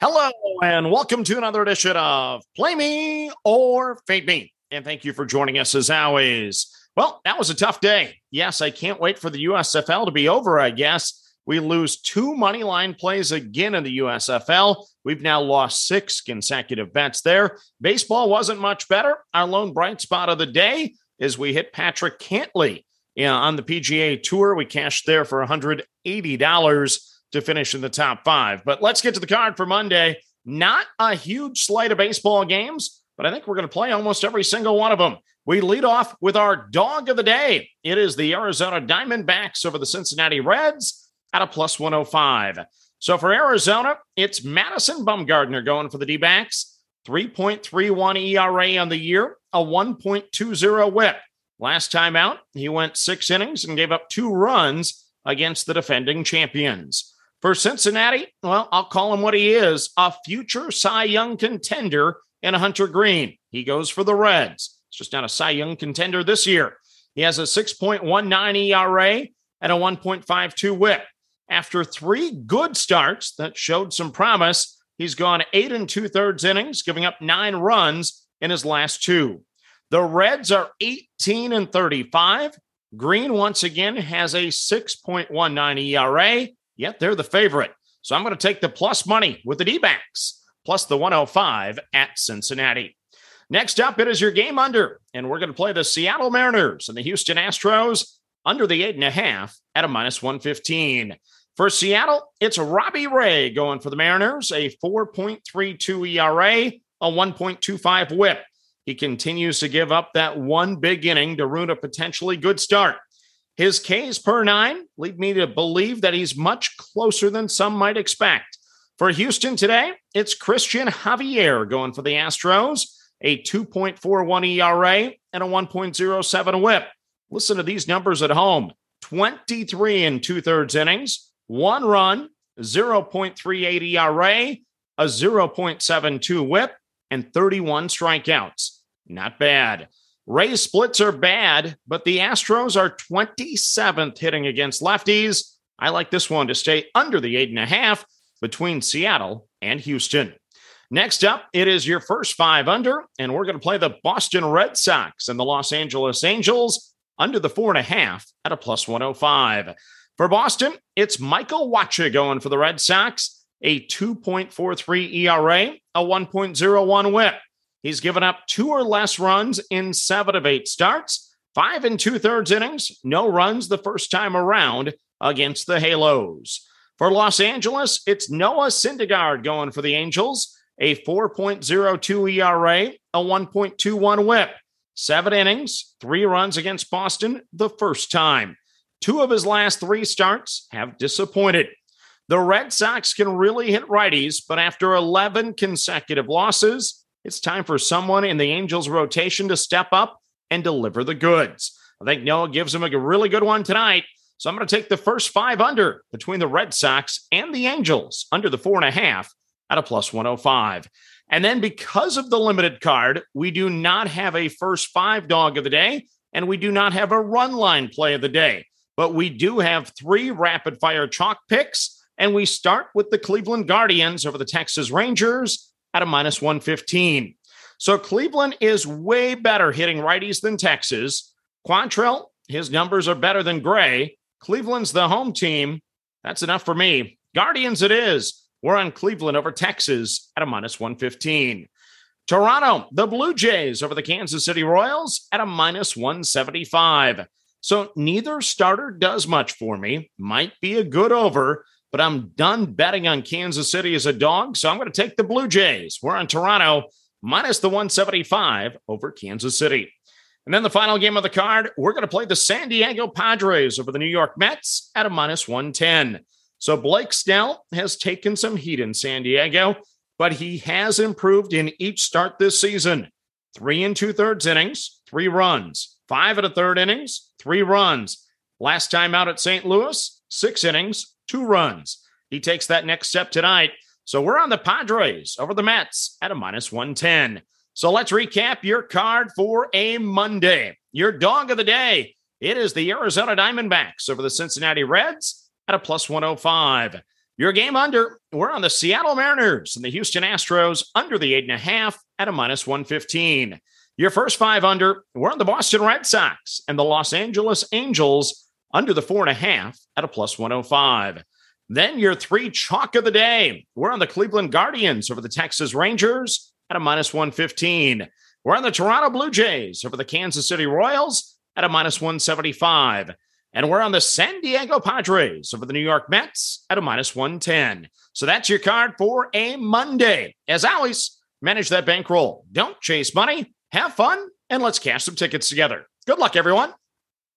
Hello, and welcome to another edition of Play Me or Fade Me. And thank you for joining us as always. Well, that was a tough day. Yes, I can't wait for the USFL to be over, I guess. We lose two money line plays again in the USFL. We've now lost six consecutive bets there. Baseball wasn't much better. Our lone bright spot of the day is we hit Patrick Cantlay yeah, on the PGA Tour. We cashed there for $180 to finish in the top five. But let's get to the card for Monday. Not a huge slate of baseball games, but I think we're going to play almost every single one of them. We lead off with our dog of the day. It is the Arizona Diamondbacks over the Cincinnati Reds at a plus 105. So for Arizona, it's Madison Bumgarner going for the D backs. 3.31 ERA on the year, a 1.20 whip. Last time out, he went six innings and gave up two runs against the defending champions. For Cincinnati, well, I'll call him what he is a future Cy Young contender in Hunter Greene. He goes for the Reds. It's just not a Cy Young contender this year. He has a 6.19 ERA and a 1.52 whip. After three good starts that showed some promise, he's gone eight and two thirds innings, giving up nine runs in his last two. The Reds are 18 and 35. Greene once again has a 6.19 ERA Yet they're the favorite. So I'm going to take the plus money with the D backs, plus the 105 at Cincinnati. Next up, it is your game under, and we're going to play the Seattle Mariners and the Houston Astros under the eight and a half at a minus 115. For Seattle, it's Robbie Ray going for the Mariners, a 4.32 ERA, a 1.25 whip. He continues to give up that one big inning to ruin a potentially good start. His Ks per nine lead me to believe that he's much closer than some might expect. For Houston today, it's Cristian Javier going for the Astros, a 2.41 ERA and a 1.07 whip. Listen to these numbers at home 23 and two thirds innings, one run, 0.38 ERA, a 0.72 whip, and 31 strikeouts. Not bad. Ray's splits are bad, but the Astros are 27th hitting against lefties. I like this one to stay under the eight and a half between Seattle and Houston. Next up, it is your first five under, and we're going to play the Boston Red Sox and the Los Angeles Angels under the four and a half at a plus 105. For Boston, it's Michael Wacha going for the Red Sox, a 2.43 ERA, a 1.01 whip. He's given up two or less runs in seven of eight starts, five and two thirds innings, no runs the first time around against the Halos. For Los Angeles, it's Noah Syndergaard going for the Angels, a 4.02 ERA, a 1.21 whip. Seven innings, three runs against Boston the first time. Two of his last three starts have disappointed. The Red Sox can really hit righties, but after 11 consecutive losses, it's time for someone in the Angels rotation to step up and deliver the goods. I think Noah gives him a really good one tonight. So I'm going to take the first five under between the Red Sox and the Angels under the four and a half at a plus 105. And then because of the limited card, we do not have a first five dog of the day, and we do not have a run line play of the day. But we do have three rapid fire chalk picks, and we start with the Cleveland Guardians over the Texas Rangers at a minus 115. So Cleveland is way better hitting righties than Texas. Quantrill, his numbers are better than Gray. Cleveland's the home team. That's enough for me. Guardians, it is. We're on Cleveland over Texas at a minus 115. Toronto, the Blue Jays over the Kansas City Royals at a minus 175. So neither starter does much for me. Might be a good over, but I'm done betting on Kansas City as a dog. So I'm going to take the Blue Jays. We're on Toronto minus the 175 over Kansas City. And then the final game of the card, we're going to play the San Diego Padres over the New York Mets at a minus 110. So Blake Snell has taken some heat in San Diego, but he has improved in each start this season. Three and two thirds innings, three runs, five and a third innings, three runs. Last time out at St. Louis, six innings, two runs. He takes that next step tonight. So we're on the Padres over the Mets at a minus 110. So let's recap your card for a Monday. Your dog of the day. It is the Arizona Diamondbacks over the Cincinnati Reds at a plus 105. Your game under, we're on the Seattle Mariners and the Houston Astros under the eight and a half at a minus 115. Your first five under, we're on the Boston Red Sox and the Los Angeles Angels under the four and a half at a plus 105. Then your three chalk of the day, we're on the Cleveland Guardians over the Texas Rangers at a minus 115. We're on the Toronto Blue Jays over the Kansas City Royals at a minus 175. And we're on the San Diego Padres over the New York Mets at a minus 110. So that's your card for a Monday. As always, manage that bankroll. Don't chase money, have fun, and let's cash some tickets together. Good luck, everyone.